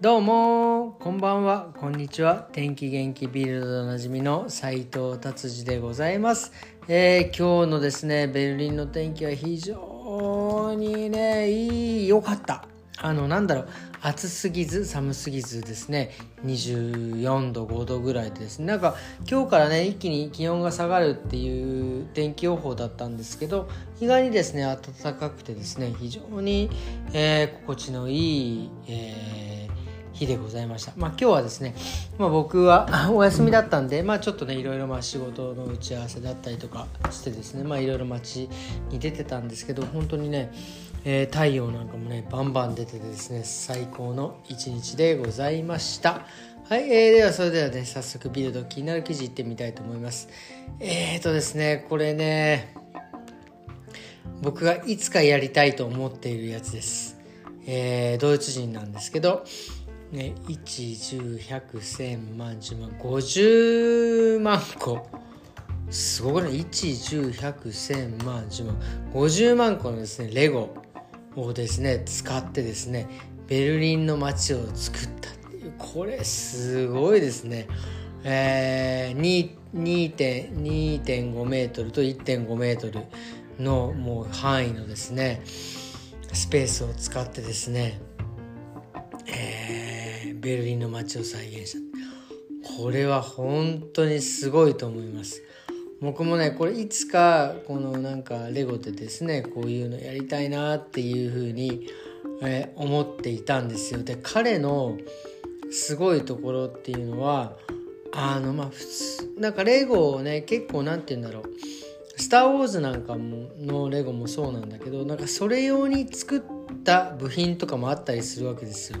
どうもこんばんは。こんにちは天気元気ビルドでおなじみの斉藤達治でございます、えー今日のですねベルリンの天気は非常にねいい良かった。あのなんだろう。暑すぎず寒すぎずですね。24度5度ぐらいでです。ねなんか今日からね一気に気温が下がるっていう天気予報だったんですけど意外にですね暖かくてですね非常に、えー心地のいい、えー日でございました。まあ今日はですね、まあ僕は お休みだったんで、まあちょっとね、いろいろまあ仕事の打ち合わせだったりとかしてですね、まあいろいろ街に出てたんですけど、本当にね、えー太陽なんかもね、バンバン出ててですね、最高の一日でございました。はい、えーではそれではね、早速ビルド気になる記事いってみたいと思います。えーとですね、これね、僕がいつかやりたいと思っているやつです。えードイツ人なんですけど、ね、1、10、100、1000万、10万、50万個。すごくない ?1、10、100、1000万、10万、50万個のですね、レゴをですね、使ってですね、ベルリンの街を作ったっていう、これすごいですね。えー、2.5メートルと1.5メートルのもう範囲のですね、スペースを使ってですね、ベルリンの街を再現したこれは本当にすごいと思います。僕もねこれいつかこのなんかレゴでですねこういうのやりたいなっていうふうに、えー思っていたんですよ。で彼のすごいところっていうのはあのまあ普通なんかレゴをね結構なんて言うんだろう。スター・ウォーズなんかものレゴもそうなんだけどなんかそれ用に作った部品とかもあったりするわけですよ。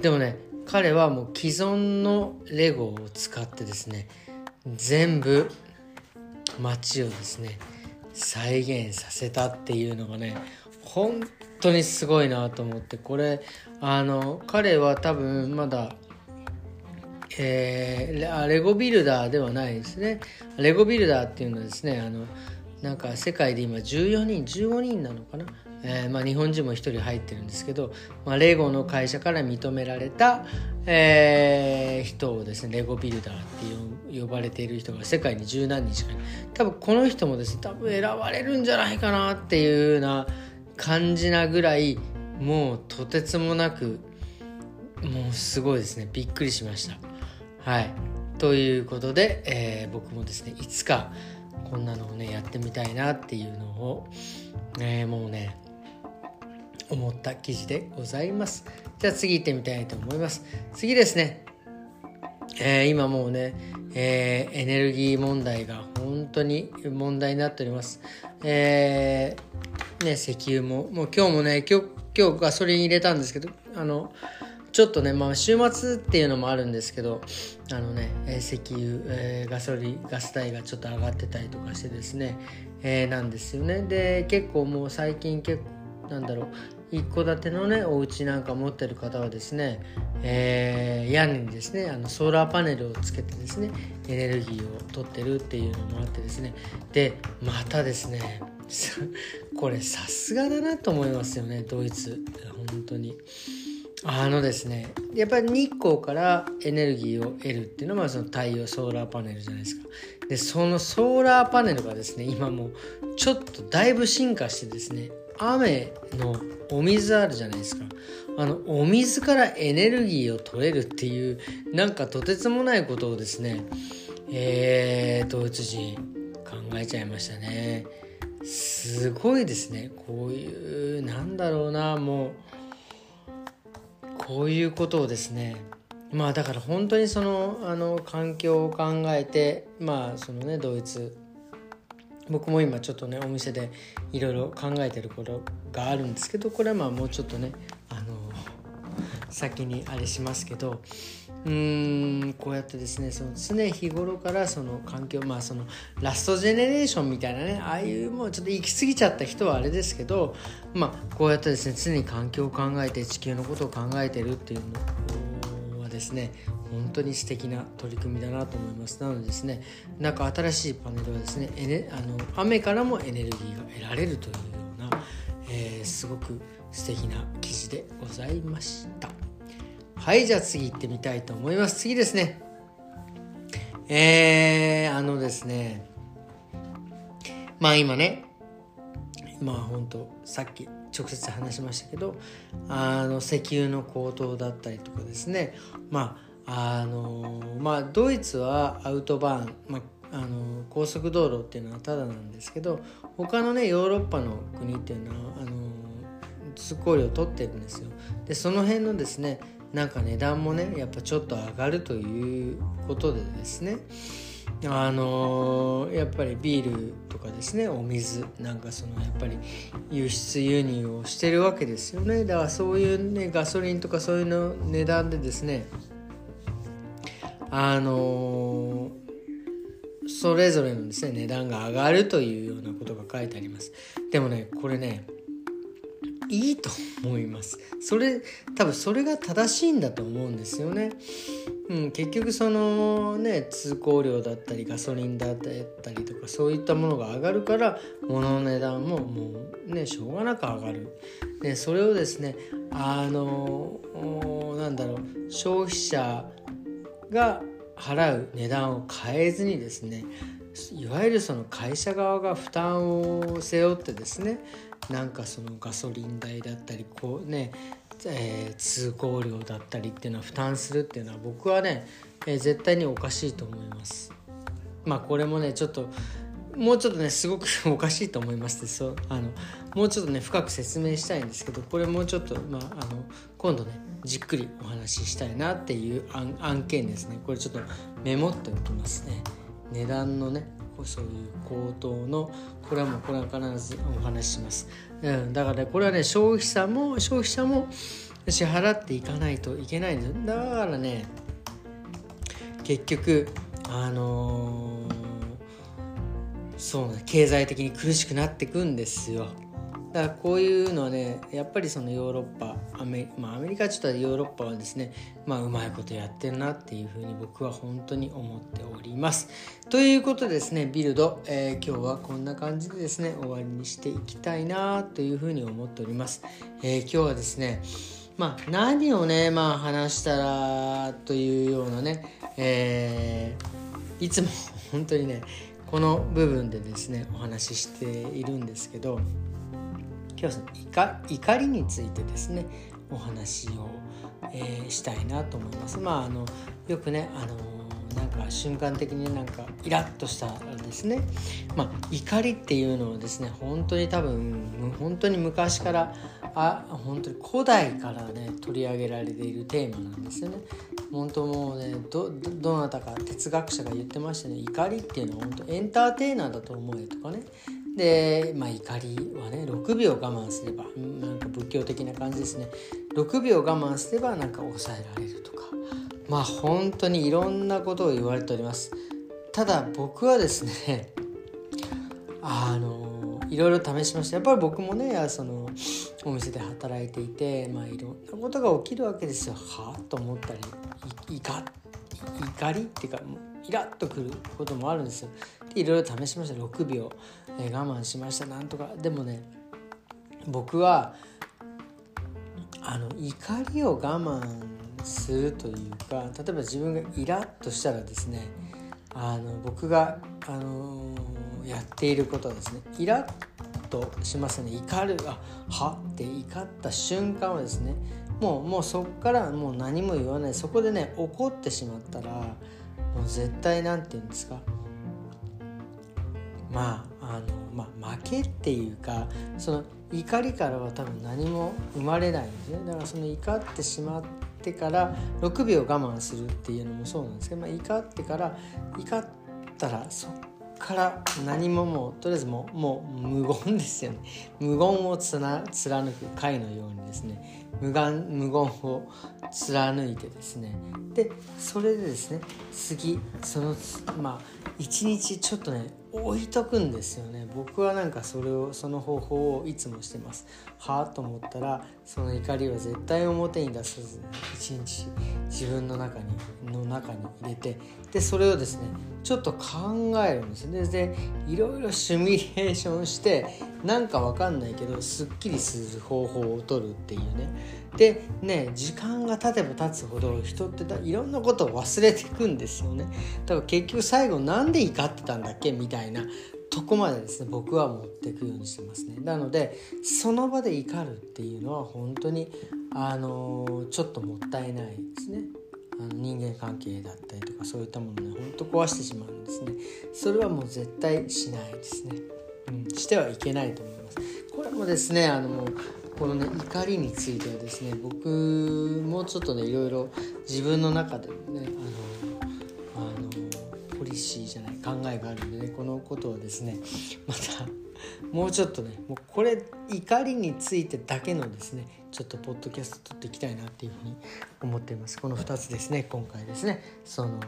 でもね彼はもう既存のレゴを使ってですね全部街をですね再現させたっていうのがね本当にすごいなと思ってこれあの彼は多分まだえーレレゴビルダーではないですね。レゴビルダーっていうのはですねあのなんか世界で今14人15人なのかな、えーまあ、日本人も1人入ってるんですけど、まあ、レゴの会社から認められた、えー人をですねレゴビルダーって呼ばれている人が世界に十何人しかい。多分この人もですね多分選ばれるんじゃないかなっていうような感じなぐらいもうとてつもなくもうすごいですねびっくりしました。はい。ということで、えー僕もですねいつかこんなのをねやってみたいなっていうのを、えーもうね思った記事でございますじゃあ次行ってみたいと思います次ですねえー今もうね、えーエネルギー問題が本当に問題になっております。えーね、石油も、もう今日もね、今日、今日ガソリン入れたんですけど、あの、ちょっとね、まあ週末っていうのもあるんですけど、あのね、えー石油、えーガソリン、ガス代がちょっと上がってたりとかしてですね、えーなんですよね。で、結構もう最近結構、なんだろう、一戸建てのねお家なんか持ってる方はですね、えー屋根にですねあのソーラーパネルをつけてですねエネルギーを取ってるっていうのもあってですねでまたですね これさすがだなと思いますよねドイツ本当に。あのですねやっぱり日光からエネルギーを得るっていうのはその太陽ソーラーパネルじゃないですかでそのソーラーパネルがですね今もうちょっとだいぶ進化してですね雨のお水あるじゃないですか。あのお水からエネルギーを取れるっていうなんかとてつもないことをですねえー、ドイツ人考えちゃいましたね。すごいですね。こういうなんだろうなもうこういうことをですね。まあだから本当にそのあの環境を考えてまあそのねドイツ僕も今ちょっとねお店でいろいろ考えてることがあるんですけどこれはまあもうちょっとねあの先にあれしますけどうーんこうやってですねその常日頃からその環境まあそのラストジェネレーションみたいなねああいうもうちょっと行き過ぎちゃった人はあれですけどまあこうやってですね常に環境を考えて地球のことを考えてるっていうのはですね本当に素敵な取り組みだなと思います。なのでですねなんか新しいパネルはですねエネあの雨からもエネルギーが得られるというような、えーすごく素敵な記事でございました。はいじゃあ次行ってみたいと思います。次ですね。えー、あのですねまあ今ねまあ本当さっき直接話しましたけどあの石油の高騰だったりとかですねまああのまあドイツはアウトバーン、まあ、あの高速道路っていうのはただなんですけど他のねヨーロッパの国っていうのはあの通行料取ってるんですよ。でその辺のですねなんか値段もねやっぱちょっと上がるということでですねあのやっぱりビールとかですねお水なんかそのやっぱり輸出輸入をしてるわけですよね。だからそういうねガソリンとかそういうの値段でですねあのそれぞれのですね値段が上がるというようなことが書いてあります。でもねこれねいいと思います。それ多分それが正しいんだと思うんですよね、うん、結局そのね通行料だったりガソリンだったりとかそういったものが上がるから物の値段ももうねしょうがなく上がる。でそれをですねあのなんだろう消費者が払う値段を変えずにですねいわゆるその会社側が負担を背負ってですねなんかそのガソリン代だったりこうね、えー、通行料だったりっていうのは負担するっていうのは僕はね、えー、絶対におかしいと思います。まあこれもねちょっともうちょっとねすごく おかしいと思いますそうあのもうちょっとね深く説明したいんですけどこれもうちょっと、まあ、あの今度ねじっくりお話ししたいなっていう案件ですね。これちょっとメモっておきますね。値段のねそういう高騰のこれはもうこれは必ずお話しします、うん、だから、ね、これはね消費者も消費者も支払っていかないといけないんです。だからね結局あのー、そうね経済的に苦しくなっていくんですよ。だからこういうのはねやっぱりそのヨーロッパアメ,、まあ、アメリカちょっとヨーロッパはですね、まあ、うまいことやってるなっていうふうに僕は本当に思っております。ということでですねビルド、えー、今日はこんな感じでですね終わりにしていきたいなというふうに思っております。えー、今日はですねまあ、何をね、まあ、話したらというようなね、えー、いつも本当にねこの部分でですねお話ししているんですけど今日はその怒怒りについてですねお話を、えー、したいなと思います。まああのよくねあのなんか瞬間的になんかイラッとしたですね、まあ、怒りっていうのはですね本当に多分本当に昔からあ本当に古代からね取り上げられているテーマなんですよね。本当もうねどどなたか哲学者が言ってましたね怒りっていうのは本当エンターテイナーだと思えとかねで、まあ、怒りはね6秒我慢すればなんか仏教的な感じですね。6秒我慢すればなんか抑えられるとか。まあ本当にいろんなことを言われております。ただ僕はですね あのいろいろ試しました。やっぱり僕もねそのお店で働いていてまあいろんなことが起きるわけですよ。はあと思ったり怒りっていうかイラッとくることもあるんですよ。でいろいろ試しました。6秒、え我慢しました。なんとか。でもね僕はあの怒りを我慢するというか例えば自分がイラッとしたらですねあの僕が、あのー、やっていることはですねイラッとしますね。怒る。あはって怒った瞬間はですねもうもうそこからもう何も言わない。そこでね怒ってしまったらもう絶対何て言うんですか。まああの、まあ、負けっていうかその怒りからは多分何も生まれないんですね。だからその怒ってしまってから6秒我慢するっていうのもそうなんですけど、まあ、怒ってから怒ったらそっから何ももうとりあえずもうもう無言ですよね。無言をつな貫く貝のようにですね。無言無言を貫いてですね。でそれでですね次そのまあ一日ちょっとね置いとくんですよね。僕はなんかそれをその方法をいつもしてます。はあと思ったらその怒りは絶対表に出さず一日自分の中にの中に入れてでそれをですねちょっと考えるんですねでいろいろシミュレーションしてなんかわかんないけどすっきりする方法を取るっていうね。でね時間が経てば経つほど人っていろんなことを忘れていくんですよね。だから結局最後なんで怒ってたんだっけ？みたいなとこまでですね僕は持っていくようにしてますね。なのでその場で怒るっていうのは本当にあのちょっともったいないですね。あの人間関係だったりとかそういったものねほんと壊してしまうんですね。それはもう絶対しないですね、うん、してはいけないと思います。これもですねあのこのね怒りについてはですね僕もちょっとねいろいろ自分の中でねあのリシーじゃない考えがあるんでねこのことをですねまたもうちょっとねもうこれ怒りについてだけのですねちょっとポッドキャスト撮っていきたいなっていうふうに思っています。この2つですね今回ですね。その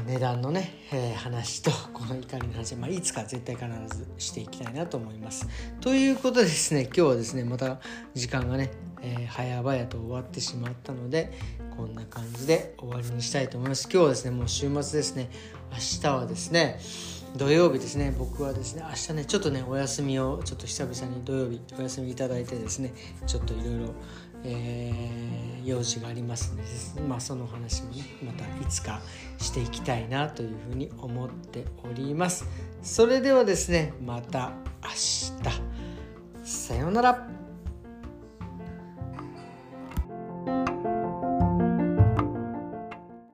値段のね、えー、話とこの怒りの話、まあ、いつか絶対必ずしていきたいなと思います。ということでですね今日はですねまた時間がね、えー、早々と終わってしまったのでこんな感じで終わりにしたいと思います。今日はですねもう週末ですね明日はですね土曜日ですね。僕はですね明日ねちょっとねお休みをちょっと久々に土曜日お休みいただいてですねちょっといろいろ、用事がありますので、まあ、その話もねまたいつかしていきたいなというふうに思っております。それではですねまた明日。さようなら。